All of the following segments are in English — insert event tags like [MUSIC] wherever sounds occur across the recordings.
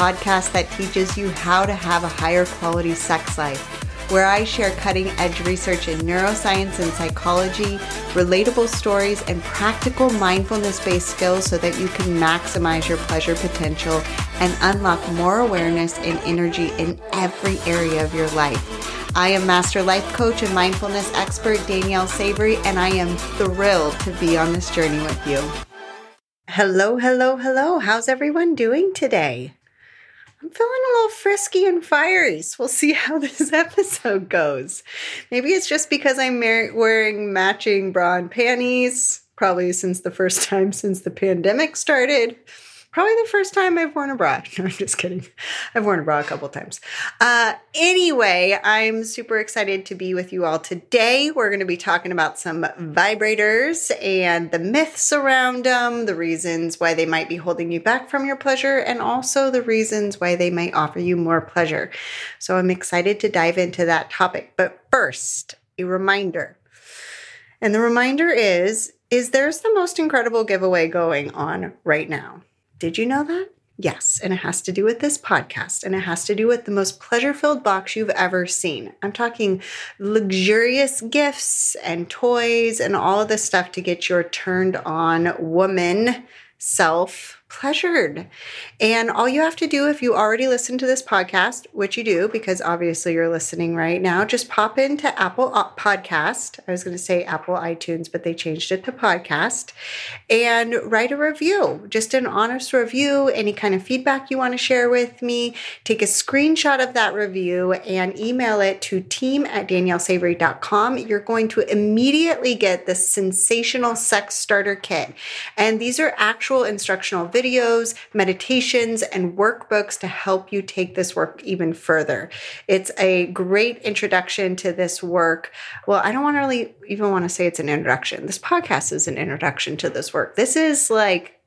podcast that teaches you how to have a higher quality sex life, where I share cutting edge research in neuroscience and psychology, relatable stories, and practical mindfulness based skills so that you can maximize your pleasure potential and unlock more awareness and energy in every area of your life. I am Master Life Coach and Mindfulness Expert Danielle Savory, and I am thrilled to be on this journey with you. Hello, hello, hello. How's everyone doing today? I'm feeling a little frisky and fiery, so we'll see [LAUGHS] how this episode goes. Maybe it's just because I'm wearing matching bra and panties, probably since the first [LAUGHS] time since the pandemic started probably the first time I've worn a bra. [LAUGHS] No, I'm just kidding. I've worn a bra a couple times. Uh, anyway, I'm super excited to be with you all today. We're going to be talking about some vibrators and the myths around them, the reasons why they might be holding you back from your pleasure, and also the reasons why they might offer you more pleasure. So I'm excited to dive into that topic. But first, a reminder. And the reminder is is there's the most incredible giveaway going on right now. Did you know that? Yes, and it has to do with this podcast and it has to do with the most pleasure filled box you've ever seen. I'm talking luxurious gifts and toys and all of this stuff to get your turned on woman self pleasured. And all you have to do if you already listen to this podcast, which you do because obviously you're listening right now, just pop into Apple uh, Podcast. I was going to say Apple iTunes, but they changed it to podcast and write a review, just an honest review, any kind of feedback you want to share with me. Take a screenshot of that review and email it to team at daniellesavory.com. You're going to immediately get the sensational sex starter kit. And these are actual instructional videos videos, meditations, and workbooks to help you take this work even further. It's a great introduction to this work. Well, I don't want to really even want to say it's an introduction. This podcast is an introduction to this work. This is like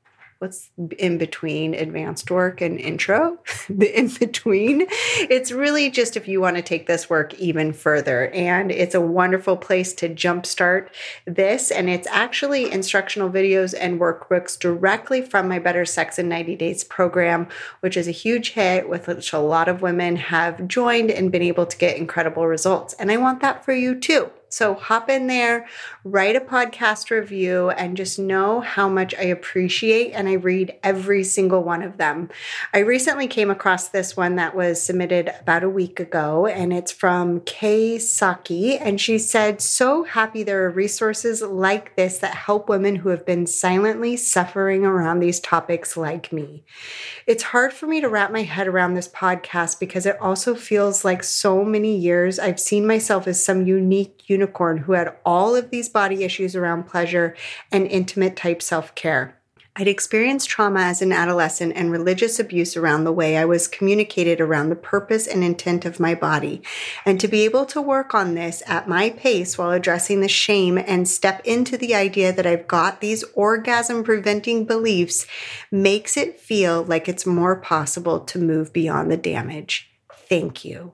what's in between advanced work and intro, [LAUGHS] the in between. It's really just if you want to take this work even further. And it's a wonderful place to jumpstart this. And it's actually instructional videos and workbooks directly from my Better Sex in 90 Days program, which is a huge hit with which a lot of women have joined and been able to get incredible results. And I want that for you too. So hop in there, write a podcast review, and just know how much I appreciate and I read every single one of them. I recently came across this one that was submitted about a week ago, and it's from Kay Saki. And she said, So happy there are resources like this that help women who have been silently suffering around these topics like me. It's hard for me to wrap my head around this podcast because it also feels like so many years I've seen myself as some unique unicorn who had all of these body issues around pleasure and intimate type self care. I'd experienced trauma as an adolescent and religious abuse around the way I was communicated around the purpose and intent of my body. And to be able to work on this at my pace while addressing the shame and step into the idea that I've got these orgasm preventing beliefs makes it feel like it's more possible to move beyond the damage. Thank you.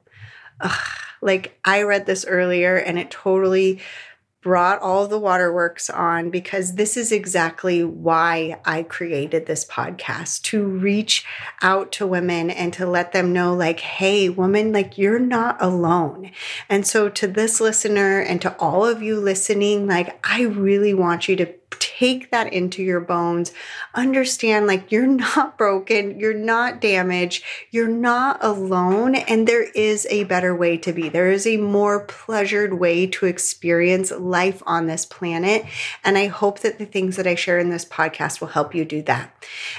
Ugh. Like I read this earlier and it totally brought all the waterworks on because this is exactly why I created this podcast to reach out to women and to let them know, like, hey, woman, like, you're not alone. And so, to this listener and to all of you listening, like, I really want you to take that into your bones. Understand like you're not [LAUGHS] broken, you're not damaged, you're not alone, and there is a better way to be. There is a more pleasured way to experience life on this planet. And I hope that the things that I share in this podcast will help you do that.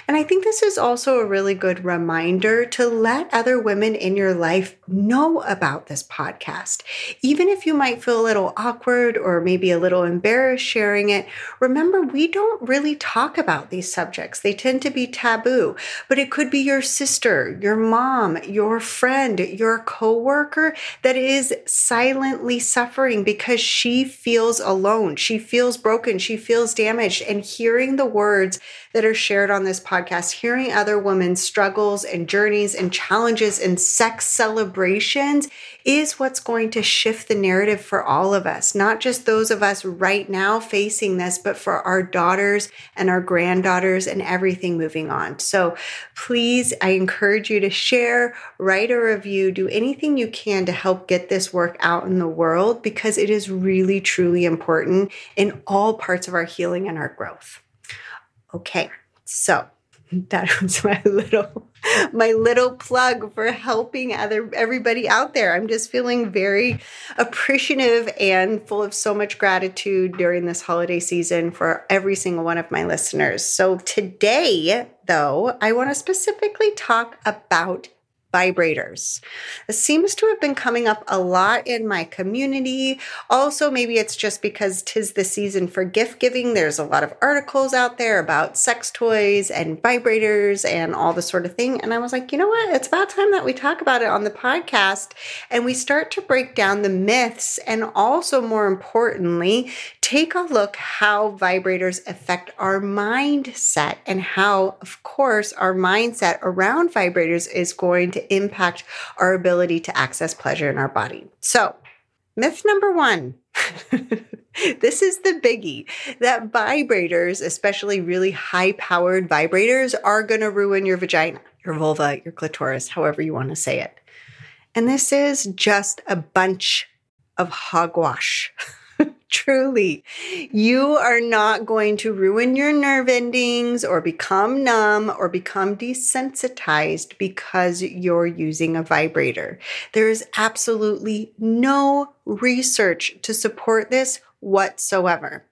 And I think this is also a really good reminder to let other women in your life know about this podcast. Even if you might feel a little awkward or maybe a little embarrassed sharing it, remember we don't really talk about these subjects. They tend to be taboo, but it could be your sister, your mom, your friend, your coworker that is silently suffering because she feels alone. She feels broken. She feels damaged. And hearing the words that are shared on this podcast, hearing other women's struggles and journeys and challenges and sex celebrations is what's going to shift the narrative for all of us, not just those of us right now facing this, but for our daughters and our granddaughters and everything moving on. So please, I encourage you to share, write a review, do anything you can to help get this work out in the world because it is really, truly important in all parts of our healing and our growth. Okay, so [LAUGHS] that was my little my little plug for helping other everybody out there. I'm just feeling very appreciative and full of so much gratitude during this holiday season for every single one of my listeners. So today, though, I want to specifically talk about vibrators. It seems to have been coming up a lot in my community. Also, maybe it's just because tis the season for gift giving. There's a lot of articles out there about sex toys and vibrators and all the sort of thing. And I was like, you know what? It's about time that we talk about it on the podcast and we start to break down the myths and also, more importantly, take a look how vibrators affect our mindset and how, of course, our mindset around vibrators is going to impact our ability to access pleasure in our body. So, myth number one. [LAUGHS] this is the biggie that vibrators, especially really high powered vibrators, are going to ruin your vagina, your vulva, your clitoris, however you want to say it. And this is just a bunch of hogwash. [LAUGHS] [LAUGHS] Truly, you are not going to ruin your nerve endings or become numb or become desensitized because you're using a vibrator. There is absolutely no research to support this whatsoever.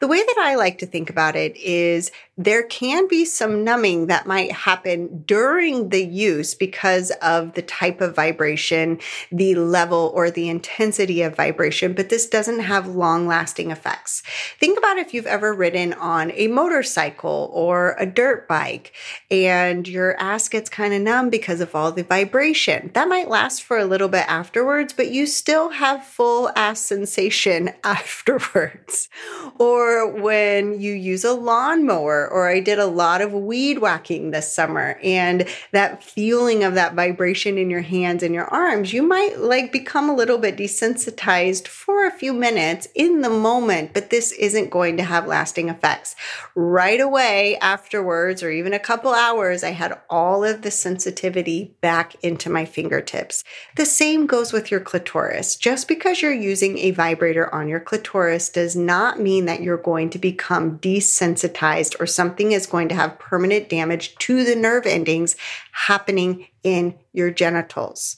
The way that I like to think about it is there can be some numbing that might happen during the use because of the type of vibration, the level or the intensity of vibration, but this doesn't have long lasting effects. Think about if you've ever ridden on a motorcycle or a dirt bike and your ass gets kind of numb because of all the vibration. That might last for a little bit afterwards, but you still have full ass sensation [LAUGHS] afterwards. Or when you use a lawnmower or I did a lot of weed whacking this summer and that feeling of that vibration in your hands and your arms, you might like become a little bit desensitized for a few minutes in the moment, but this isn't going to have lasting effects. Right away afterwards, or even a couple hours, I had all of the sensitivity back into my fingertips. The same goes with your clitoris. Just because you're using a vibrator on your clitoris does not mean that you're going to become desensitized or something is going to have permanent damage to the nerve endings happening in your genitals.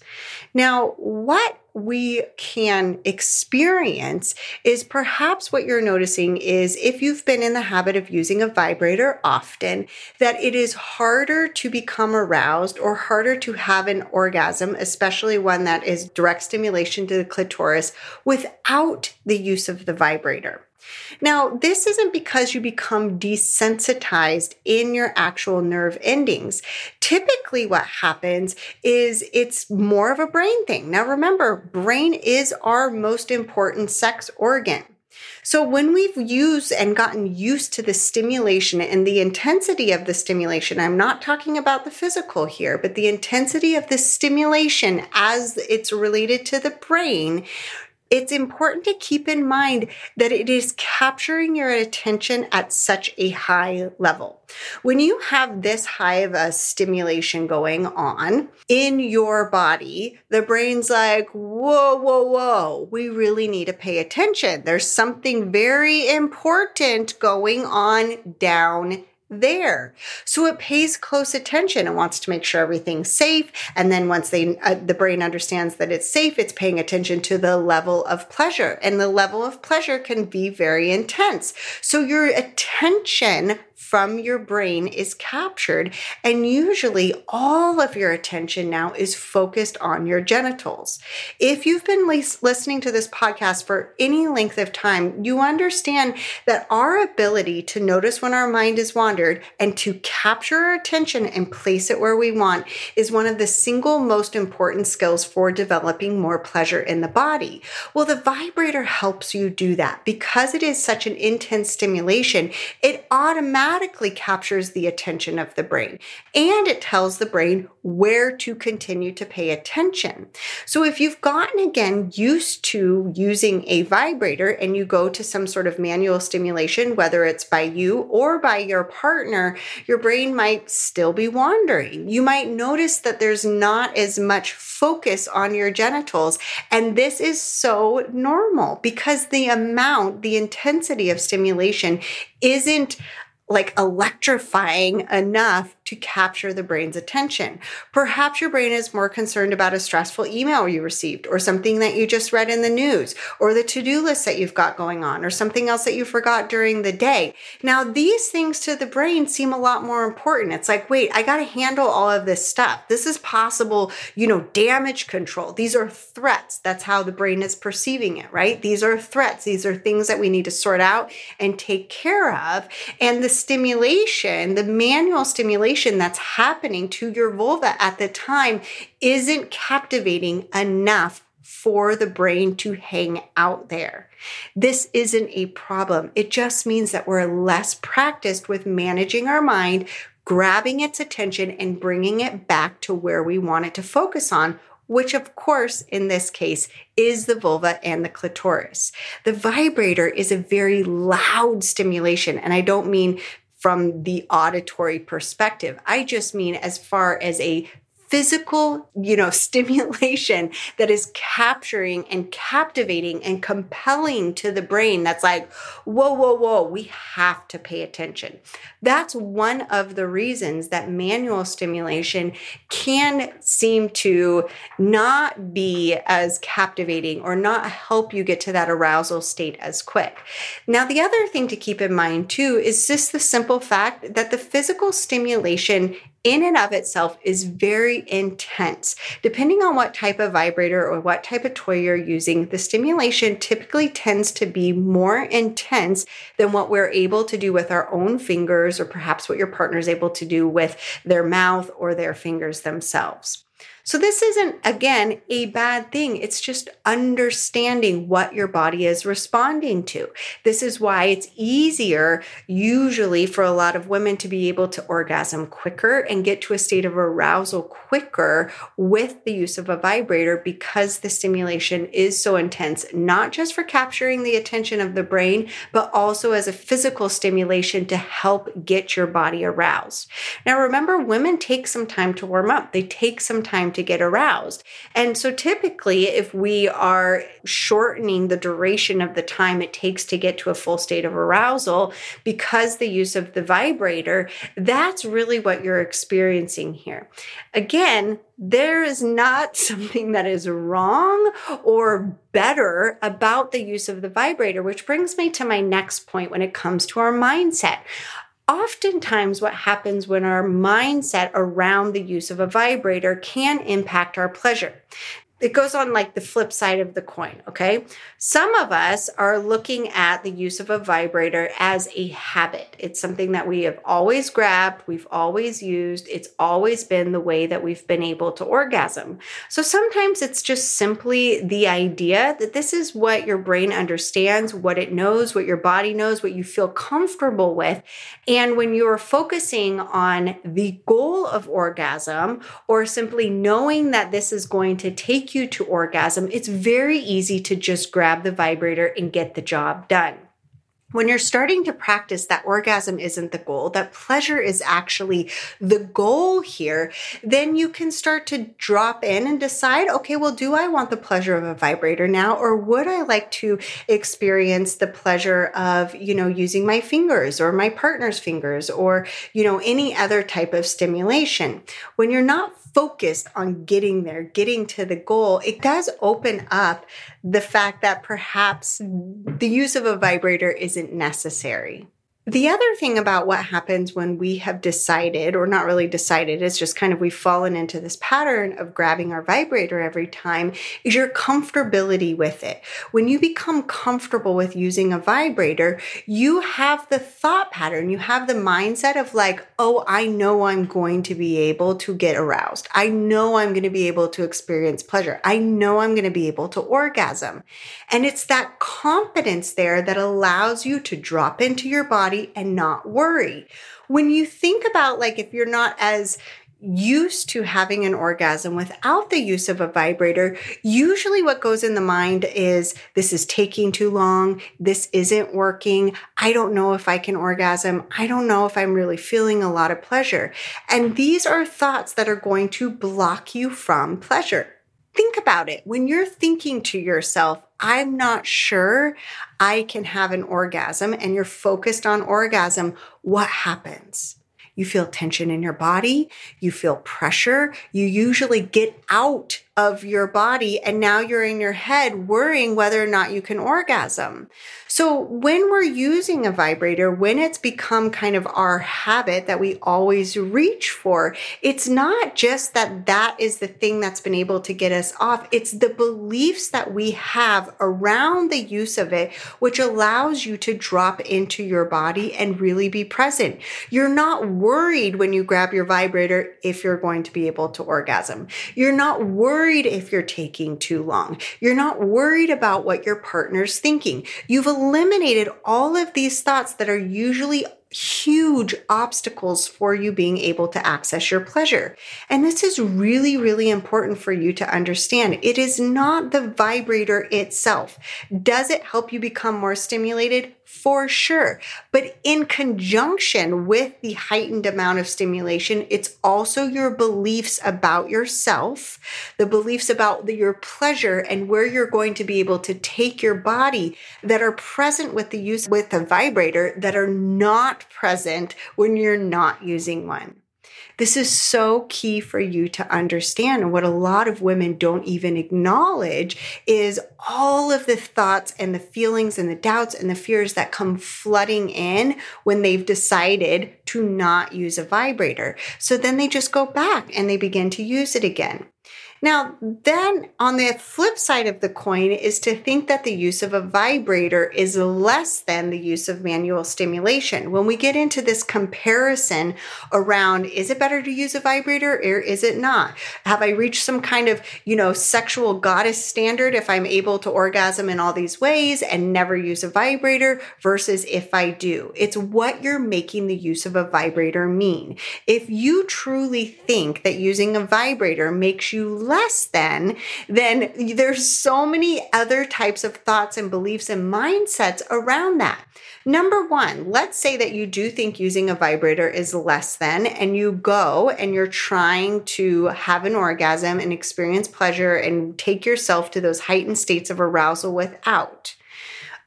Now, what we can experience is perhaps what you're noticing is if you've been in the habit of using a vibrator often, that it is harder to become aroused or harder to have an orgasm, especially one that is direct stimulation to the clitoris without the use of the vibrator. Now, this isn't because you become desensitized in your actual nerve endings. Typically, what happens is it's more of a brain thing. Now, remember, brain is our most important sex organ. So, when we've used and gotten used to the stimulation and the intensity of the stimulation, I'm not talking about the physical here, but the intensity of the stimulation as it's related to the brain, it's important to keep in mind that it is capturing your attention at such a high level. When you have this high of a stimulation going on in your body, the brain's like, whoa, whoa, whoa, we really need to pay attention. There's something very important going on down there. So it pays close attention and wants to make sure everything's safe. And then once they, uh, the brain understands that it's safe, it's paying attention to the level of pleasure. And the level of pleasure can be very intense. So your attention from your brain is captured. And usually all of your attention now is focused on your genitals. If you've been listening to this podcast for any length of time, you understand that our ability to notice when our mind is wandered and to capture our attention and place it where we want is one of the single most important skills for developing more pleasure in the body. Well, the vibrator helps you do that because it is such an intense stimulation. It automatically automatically captures the attention of the brain and it tells the brain where to continue to pay attention. So if you've gotten again used to using a vibrator and you go to some sort of manual stimulation, whether it's by you or by your partner, your brain might still be wandering. You might notice that there's not as much focus on your genitals. And this is so normal because the amount, the intensity of stimulation isn't like electrifying enough to capture the brain's attention. Perhaps your brain is more concerned about a stressful email you received or something that you just read in the news or the to-do list that you've got going on or something else that you forgot during the day. Now, these things to the brain seem a lot more important. It's like, wait, I got to handle all of this stuff. This is possible, you know, damage control. These are threats. That's how the brain is perceiving it, right? These are threats. These are things that we need to sort out and take care of. And the stimulation, the manual stimulation that's happening to your vulva at the time isn't captivating enough for the brain to hang out there. This isn't a problem. It just means that we're less practiced with managing our mind, grabbing its attention, and bringing it back to where we want it to focus on which of course in this case is the vulva and the clitoris. The vibrator is a very loud stimulation, and I don't mean from the auditory perspective. I just mean as far as a physical, you know, [LAUGHS] stimulation that is capturing and captivating and compelling to the brain that's like, whoa, whoa, whoa, we have to pay attention. That's one of the reasons that manual stimulation can seem to not be as captivating or not help you get to that arousal state as quick. Now, the other thing to keep in mind too is just the simple fact that the physical stimulation in and of itself is very intense. Depending on what type of vibrator or what type of toy you're using, the stimulation typically tends to be more intense than what we're able to do with our own fingers or perhaps what your partner is able to do with their mouth or their fingers themselves. So, this isn't, again, a bad thing. It's just understanding what your body is responding to. This is why it's easier, usually, for a lot of women to be able to orgasm quicker and get to a state of arousal quicker with the use of a vibrator because the stimulation is so intense, not just for capturing the attention of the brain, but also as a physical stimulation to help get your body aroused. Now, remember, women take some time to warm up, they take some time to get aroused. And so typically, if we are shortening the duration of the time it takes to get to a full state of arousal because the use of the vibrator, that's really what you're experiencing here. Again, there is not [LAUGHS] something that is wrong or better about the use of the vibrator, which brings me to my next point when it comes to our mindset oftentimes what happens when our mindset around the use of a vibrator can impact our pleasure it goes on like the flip side of the coin, okay? Some of us are looking at the use of a vibrator as a habit. It's something that we have always grabbed, we've always used, it's always been the way that we've been able to orgasm. So sometimes it's just simply the idea that this is what your brain understands, what it knows, what your body knows, what you feel comfortable with. And when you're focusing on the goal of orgasm or simply knowing that this is going to take you to orgasm, it's very easy to just grab the vibrator and get the job done when you're starting to practice that orgasm isn't the goal, that pleasure is actually the goal here, then you can start to drop in and decide, okay, well, do I want the pleasure of a vibrator now? Or would I like to experience the pleasure of, you know, using my fingers or my partner's fingers or, you know, any other type of stimulation? When you're not focused on getting there, getting to the goal, it does open up the fact that perhaps the use of a vibrator isn't necessary. The other thing about what happens when we have decided, or not really decided, it's just kind of we've fallen into this pattern of grabbing our vibrator every time, is your comfortability with it. When you become comfortable with using a vibrator, you have the thought pattern, you have the mindset of like, oh, I know I'm going to be able to get aroused. I know I'm going to be able to experience pleasure. I know I'm going to be able to orgasm. And it's that confidence there that allows you to drop into your body body and not worry. When you think about like if you're not as used to having an orgasm without the use of a vibrator, usually what goes in the mind is this is taking too long. This isn't working. I don't know if I can orgasm. I don't know if I'm really feeling a lot of pleasure. And these are thoughts that are going to block you from pleasure. Think about it. When you're thinking to yourself, I'm not sure I can have an orgasm, and you're focused on orgasm, what happens? You feel tension in your body. You feel pressure. You usually get out of your body and now you're in your head worrying whether or not you can orgasm. So when we're using a vibrator, when it's become kind of our habit that we always reach for, it's not just that that is the thing that's been able to get us off. It's the beliefs that we have around the use of it, which allows you to drop into your body and really be present. You're not worried when you grab your vibrator if you're going to be able to orgasm. You're not worried worried if you're taking too long. You're not worried about what your partner's thinking. You've eliminated all of these thoughts that are usually huge obstacles for you being able to access your pleasure. And this is really, really important for you to understand. It is not the vibrator itself. Does it help you become more stimulated? For sure. But in conjunction with the heightened amount of stimulation, it's also your beliefs about yourself, the beliefs about the, your pleasure and where you're going to be able to take your body that are present with the use with the vibrator that are not present when you're not using one. This is so key for you to understand. And what a lot of women don't even acknowledge is all of the thoughts and the feelings and the doubts and the fears that come flooding in when they've decided to not use a vibrator. So then they just go back and they begin to use it again. Now, then on the flip side of the coin is to think that the use of a vibrator is less than the use of manual stimulation. When we get into this comparison around is it better to use a vibrator or is it not? Have I reached some kind of, you know, sexual goddess standard if I'm able to orgasm in all these ways and never use a vibrator versus if I do? It's what you're making the use of a vibrator mean. If you truly think that using a vibrator makes you less than, then there's so many other types of thoughts and beliefs and mindsets around that. Number one, let's say that you do think using a vibrator is less than, and you go and you're trying to have an orgasm and experience pleasure and take yourself to those heightened states of arousal without.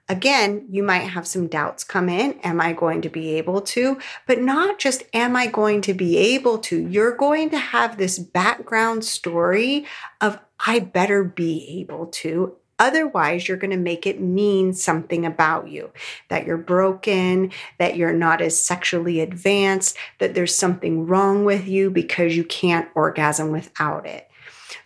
Again, you might have some doubts come in. Am I going to be able to? But not just am I going to be able to? You're going to have this background story of I better be able to. Otherwise, you're going to make it mean something about you that you're broken, that you're not as sexually advanced, that there's something wrong with you because you can't orgasm without it.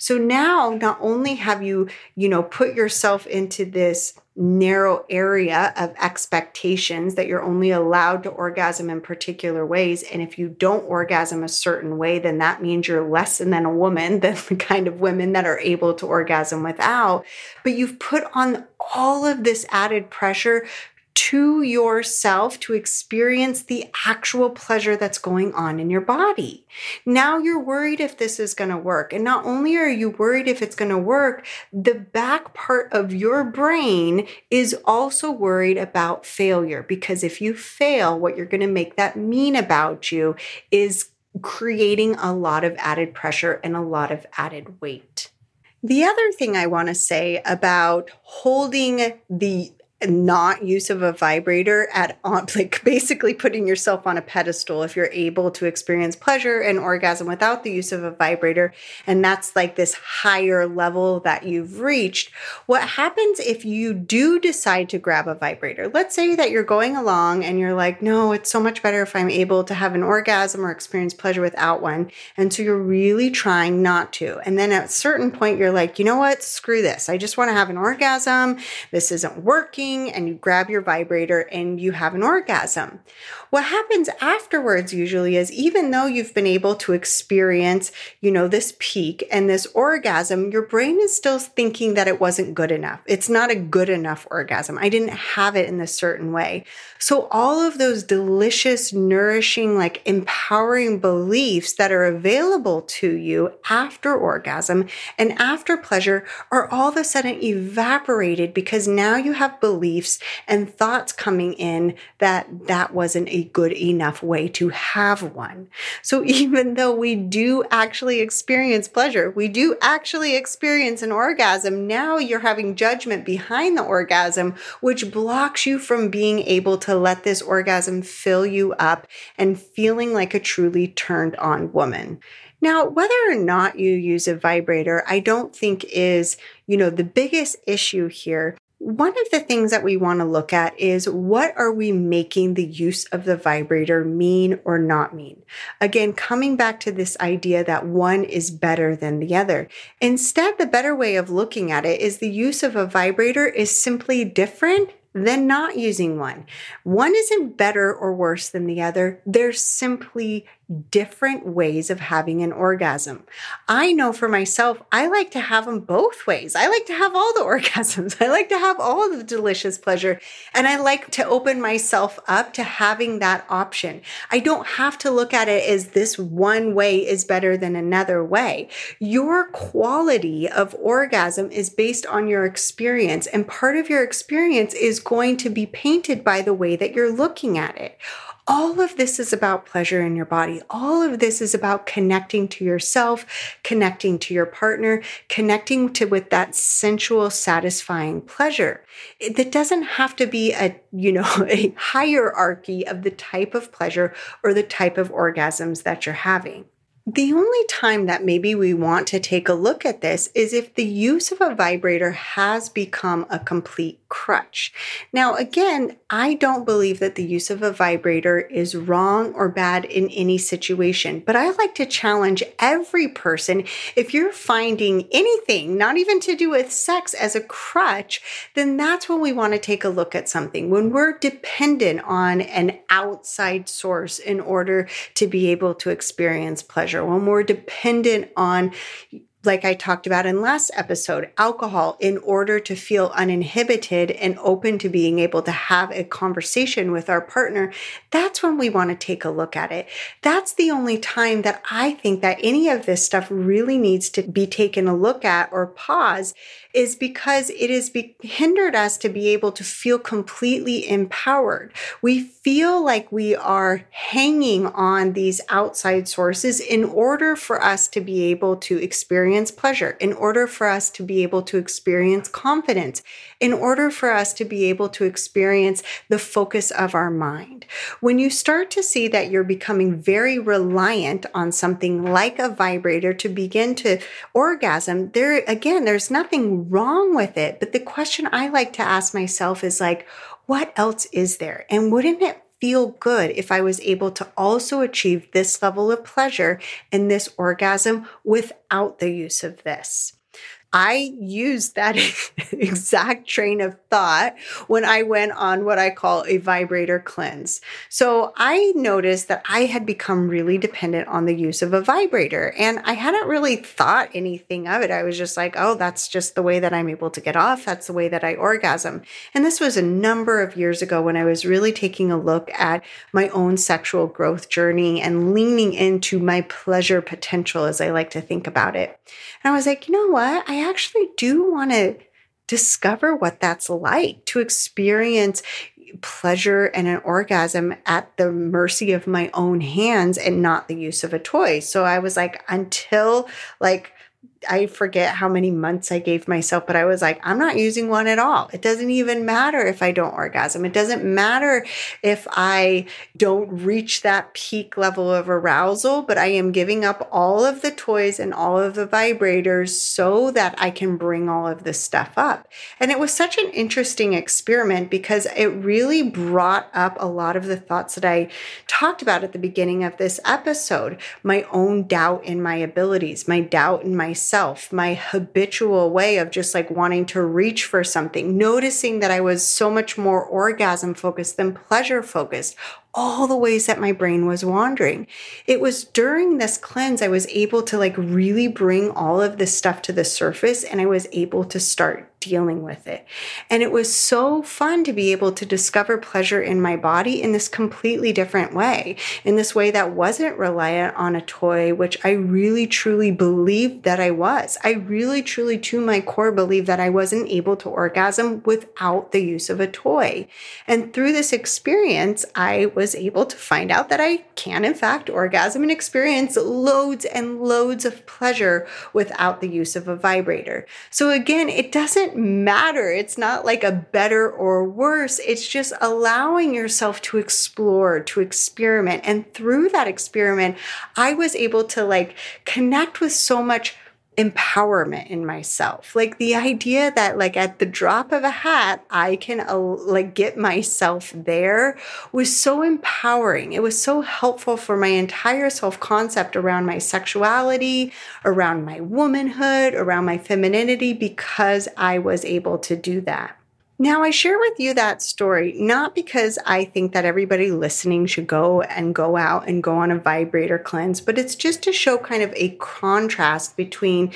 So now not only have you, you know, put yourself into this narrow area of expectations that you're only allowed to orgasm in particular ways. And if you don't orgasm a certain way, then that means you're less than a woman than the kind of women that are able to orgasm without. But you've put on all of this added pressure to yourself to experience the actual pleasure that's going on in your body. Now you're worried if this is going to work. And not only are you worried if it's going to work, the back part of your brain is also worried about failure because if you fail, what you're going to make that mean about you is creating a lot of added pressure and a lot of added weight. The other thing I want to say about holding the not use of a vibrator at on [LAUGHS] like basically putting yourself on a pedestal if you're able to experience pleasure and orgasm without the use of a vibrator. And that's like this higher level that you've reached. What happens if you do decide to grab a vibrator? Let's say that you're going along and you're like no it's so much better if i'm able to have an orgasm or experience pleasure without one. And so you're really trying not to. And then at a certain point you're like you know what? Screw this. I just want to have an orgasm. This isn't working and you grab your vibrator and you have an orgasm. What happens afterwards usually is even though you've been able to experience, you know, this peak and this orgasm, your brain is still thinking that it wasn't good enough. It's not a good enough orgasm. I didn't have it in this certain way. So all of those delicious, nourishing, like empowering beliefs that are available to you after orgasm and after pleasure are all of a sudden evaporated because now you have beliefs and thoughts coming in that that wasn't a good enough way to have one. So [LAUGHS] even though we do actually experience pleasure, we do actually experience an orgasm, now you're having judgment behind the orgasm, which blocks you from being able to let this orgasm fill you up and feeling like a truly turned on woman. Now, whether or not you use a vibrator, I don't think is, you know, the biggest issue here. One of the things that we want to look at is what are we making the use of the vibrator mean or not mean? Again, coming back to this idea that one is better than the other. Instead, the better way of looking at it is the use of a vibrator is simply different than not using one. One isn't better or worse than the other. They're simply different ways of having an orgasm. I know for myself, I like to have them both ways. I like to have all the [LAUGHS] orgasms. I like to have all the delicious pleasure. And I like to open myself up to having that option. I don't have to look at it as this one way is better than another way. Your quality of orgasm is based on your experience, and part of your experience is going to be painted by the way that you're looking at it. All of this is about pleasure in your body. All of this is about connecting to yourself, connecting to your partner, connecting to with that sensual, satisfying pleasure. It doesn't have to be a, you know, [LAUGHS] a hierarchy of the type of pleasure or the type of orgasms that you're having. The only time that maybe we want to take a look at this is if the use of a vibrator has become a complete crutch. Now, again, I don't believe that the use of a vibrator is wrong or bad in any situation, but I like to challenge every person. If you're finding anything, not even to do with sex, as a crutch, then that's when we want to take a look at something. When we're dependent on an outside source in order to be able to experience pleasure when we're dependent on like I talked about in last episode, alcohol in order to feel uninhibited and open to being able to have a conversation with our partner, that's when we want to take a look at it. That's the only time that I think that any of this stuff really needs to be taken a look at or pause is because it has be- hindered us to be able to feel completely empowered. We feel like we are hanging on these outside sources in order for us to be able to experience pleasure, in order for us to be able to experience confidence, in order for us to be able to experience the focus of our mind. When you start to see that you're becoming very reliant on something like a vibrator to begin to orgasm, there again, there's nothing wrong with it. But the question I like to ask myself is like, what else is there? And wouldn't it feel good if I was able to also achieve this level of pleasure and this orgasm without the use of this? I used that [LAUGHS] exact train of thought when I went on what I call a vibrator cleanse. So I noticed that I had become really dependent on the use of a vibrator and I hadn't really thought anything of it. I was just like, oh, that's just the way that I'm able to get off. That's the way that I orgasm. And this was a number of years ago when I was really taking a look at my own sexual growth journey and leaning into my pleasure potential, as I like to think about it. And I was like, you know what? I actually do want to discover what that's like to experience pleasure and an orgasm at the mercy of my own hands and not the use of a toy. So I was like, until like I forget how many months I gave myself, but I was like, I'm not using one at all. It doesn't even matter if I don't orgasm. It doesn't matter if I don't reach that peak level of arousal, but I am giving up all of the toys and all of the vibrators so that I can bring all of this stuff up. And it was such an interesting experiment because it really brought up a lot of the thoughts that I talked about at the beginning of this episode my own doubt in my abilities, my doubt in my myself, my habitual way of just like wanting to reach for something, noticing that I was so much more orgasm focused than pleasure focused, all the ways that my brain was wandering. It was during this cleanse I was able to like really bring all of this stuff to the surface and I was able to start dealing with it. And it was so fun to be able to discover pleasure in my body in this completely different way, in this way that wasn't reliant on a toy, which I really truly believed that I was. I really truly to my core believe that I wasn't able to orgasm without the use of a toy. And through this experience, I was able to find out that I can in fact orgasm and experience loads and loads of pleasure without the use of a vibrator. So again, it doesn't matter. It's not like a better or worse. It's just allowing yourself to explore, to experiment. And through that experiment, I was able to like connect with so much empowerment in myself. Like the idea that like at the drop of a hat i can uh, like get myself there was so empowering. It was so helpful for my entire self concept around my sexuality around my womanhood around my femininity because i was able to do that now, I share with you that story not because I think that everybody listening should go and go out and go on a vibrator cleanse, but it's just to show kind of a contrast between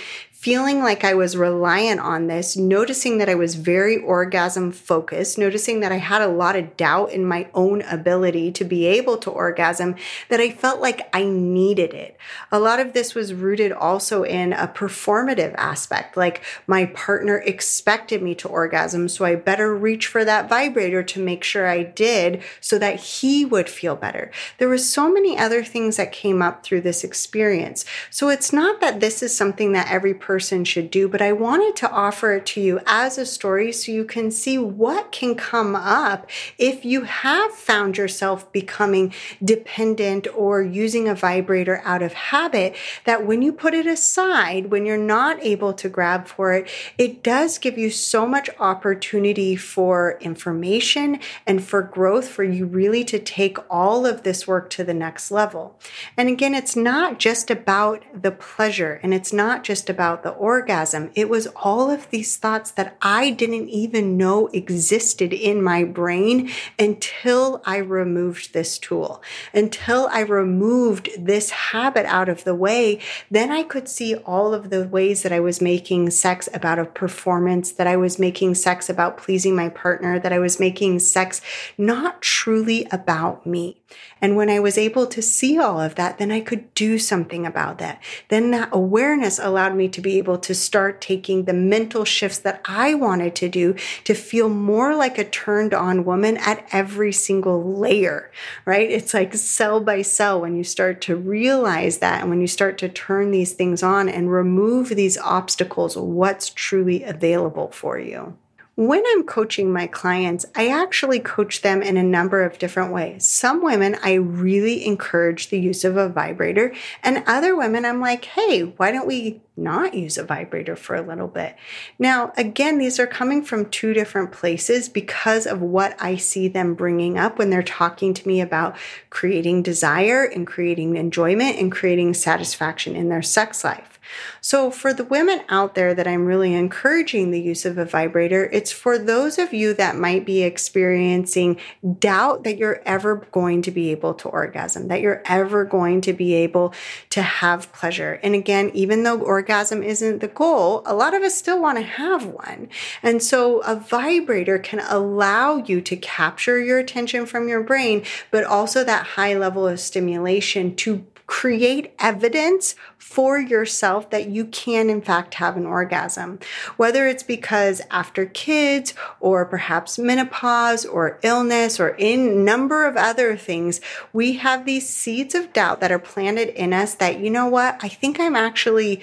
feeling like I was reliant on this, noticing that I was very orgasm focused, noticing that I had a lot of doubt in my own ability to be able to orgasm, that I felt like I needed it. A lot of this was rooted also in a performative aspect, like my partner expected me to orgasm, so I better reach for that vibrator to make sure I did so that he would feel better. There were so many other things that came up through this experience. So it's not that this is something that every person person should do, but I wanted to offer it to you as a story so you can see what can come up if you have found yourself becoming dependent or using a vibrator out of habit. That when you put it aside, when you're not able to grab for it, it does give you so much opportunity for information and for growth for you really to take all of this work to the next level. And again, it's not just about the pleasure and it's not just about the orgasm. It was all of these thoughts that I didn't even know existed in my brain until I removed this tool, until I removed this habit out of the way. Then I could see all of the ways that I was making sex about a performance, that I was making sex about pleasing my partner, that I was making sex not truly about me. And when I was able to see all of that, then I could do something about that. Then that awareness allowed me to be able to start taking the mental shifts that I wanted to do to feel more like a turned on woman at every single layer, right? It's like cell by cell when you start to realize that and when you start to turn these things on and remove these obstacles, what's truly available for you. When I'm coaching my clients, I actually coach them in a number of different ways. Some women, I really encourage the use of a vibrator, and other women, I'm like, hey, why don't we not use a vibrator for a little bit? Now, again, these are coming from two different places because of what I see them bringing up when they're talking to me about creating desire and creating enjoyment and creating satisfaction in their sex life. So, for the women out there that I'm really encouraging the use of a vibrator, it's for those of you that might be experiencing doubt that you're ever going to be able to orgasm, that you're ever going to be able to have pleasure. And again, even though orgasm isn't the goal, a lot of us still want to have one. And so, a vibrator can allow you to capture your attention from your brain, but also that high level of stimulation to create evidence for yourself that you can, in fact, have an orgasm. Whether it's because after kids or perhaps menopause or illness or in number of other things, we have these seeds of doubt that are planted in us that, you know what, I think I'm actually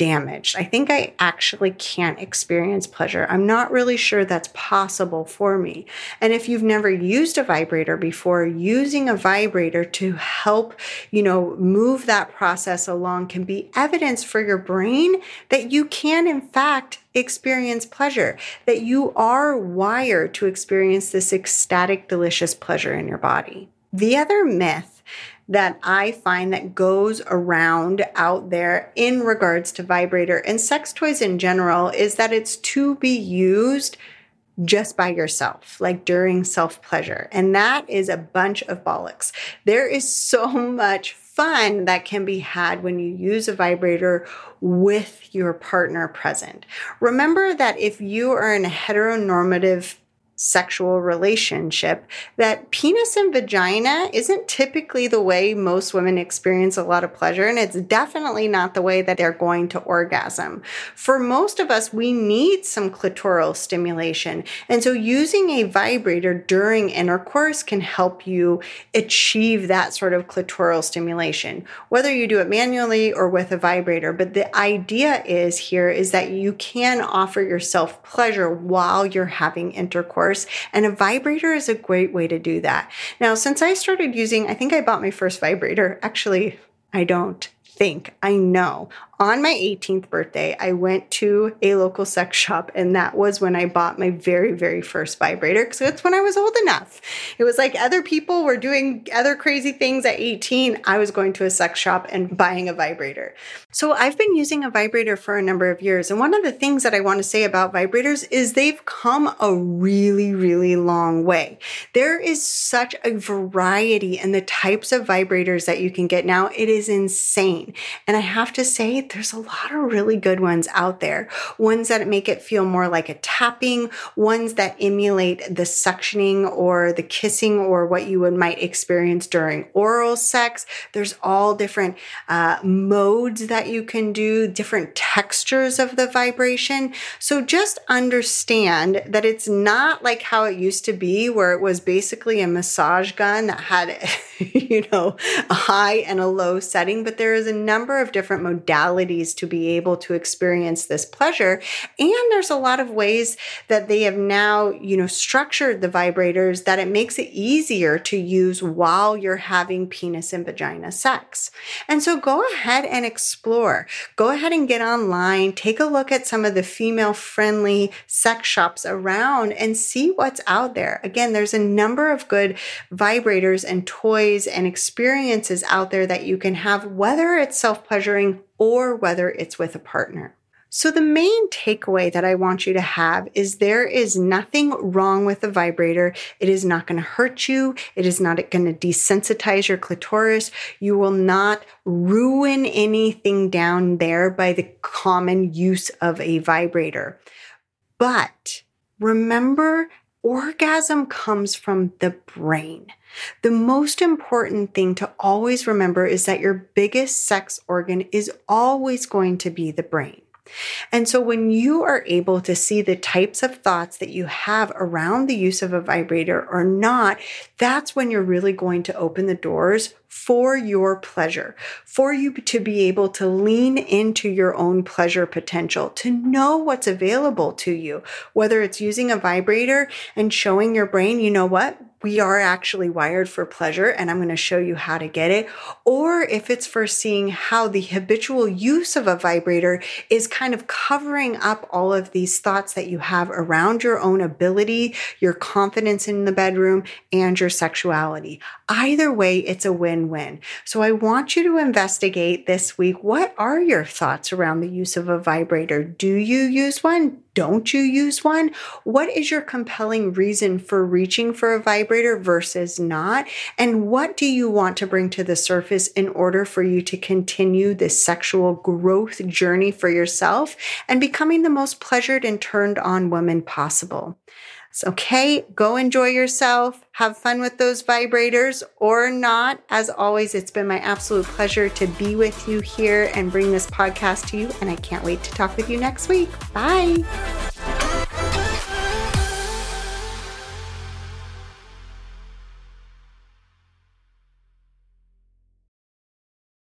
damaged. I think I actually can't experience pleasure. I'm not really sure that's possible for me. And if you've never used a vibrator before, using a vibrator to help, you know, move that process along can be evidence for your brain that you can, in fact, experience pleasure, that you are wired to experience this ecstatic, delicious pleasure in your body. The other myth that I find that goes around out there in regards to vibrator and sex toys in general is that it's to be used just by yourself, like during self pleasure. And that is a bunch of bollocks. There is so [LAUGHS] much fun that can be had when you use a vibrator with your partner present. Remember that if you are in a heteronormative sexual relationship that penis and vagina isn't typically the way most women experience a lot of pleasure and it's definitely not the way that they're going to orgasm. For most of us we need some clitoral stimulation and so using a vibrator during intercourse can help you achieve that sort of clitoral stimulation whether you do it manually or with a vibrator but the idea is here is that you can offer yourself pleasure while you're having intercourse course. And a vibrator is a great way to do that. Now, since I started using, I think I bought my first vibrator. Actually, I don't think I know on my 18th birthday, I went to a local sex shop, and that was when I bought my very, very first vibrator because that's when I was old enough. It was like other people were doing other crazy things at 18. I was going to a sex shop and buying a vibrator. So I've been using a vibrator for a number of years. And one of the things that I want to say about vibrators is they've come a really, really long way. There is such a variety in the types of vibrators that you can get now. It is insane. And I have to say, there's a lot of really good ones out there. Ones that make it feel more like a tapping, ones that emulate the suctioning or the kissing or what you would might experience during oral sex. There's all different uh, modes that you can do, different textures of the vibration. So just understand that it's not like how it used to be, where it was basically a massage gun that had, [LAUGHS] you know, a high and a low setting, but there is a number of different modalities to be able to experience this pleasure. And there's a lot of ways that they have now, you know, structured the vibrators that it makes it easier to use while you're having penis and vagina sex. And so go ahead and explore. Go ahead and get online, take a look at some of the female friendly sex shops around and see what's out there. Again, there's a number of good vibrators and toys and experiences out there that you can have, whether it's self pleasuring or whether it's with a partner. So, the main takeaway that I want you to have is there is nothing wrong with the vibrator. It is not going to hurt you. It is not going to desensitize your clitoris. You will not ruin anything down there by the common use of a vibrator. But remember, orgasm comes from the brain. The most important thing to always remember is that your biggest sex organ is always going to be the brain. And so when you are able to see the types of thoughts that you have around the use of a vibrator or not, that's when you're really going to open the doors for your pleasure, for you to be able to lean into your own pleasure potential, to know what's available to you, whether it's using a vibrator and showing your brain, you know what? we are actually wired for pleasure and I'm going to show you how to get it. Or if it's for seeing how the habitual use of a vibrator is kind of covering up all of these thoughts that you have around your own ability, your confidence in the bedroom, and your sexuality. Either way, it's a win win. So I want you to investigate this week what are your thoughts around the use of a vibrator? Do you use one? don't you use one? What is your compelling reason for reaching for a vibrator versus not? And what do you want to bring to the surface in order for you to continue this sexual growth journey for yourself and becoming the most pleasured and turned on woman possible? It's okay. Go enjoy yourself. Have fun with those vibrators or not. As always, it's been my absolute pleasure to be with you here and bring this podcast to you. And I can't wait to talk with you next week. Bye.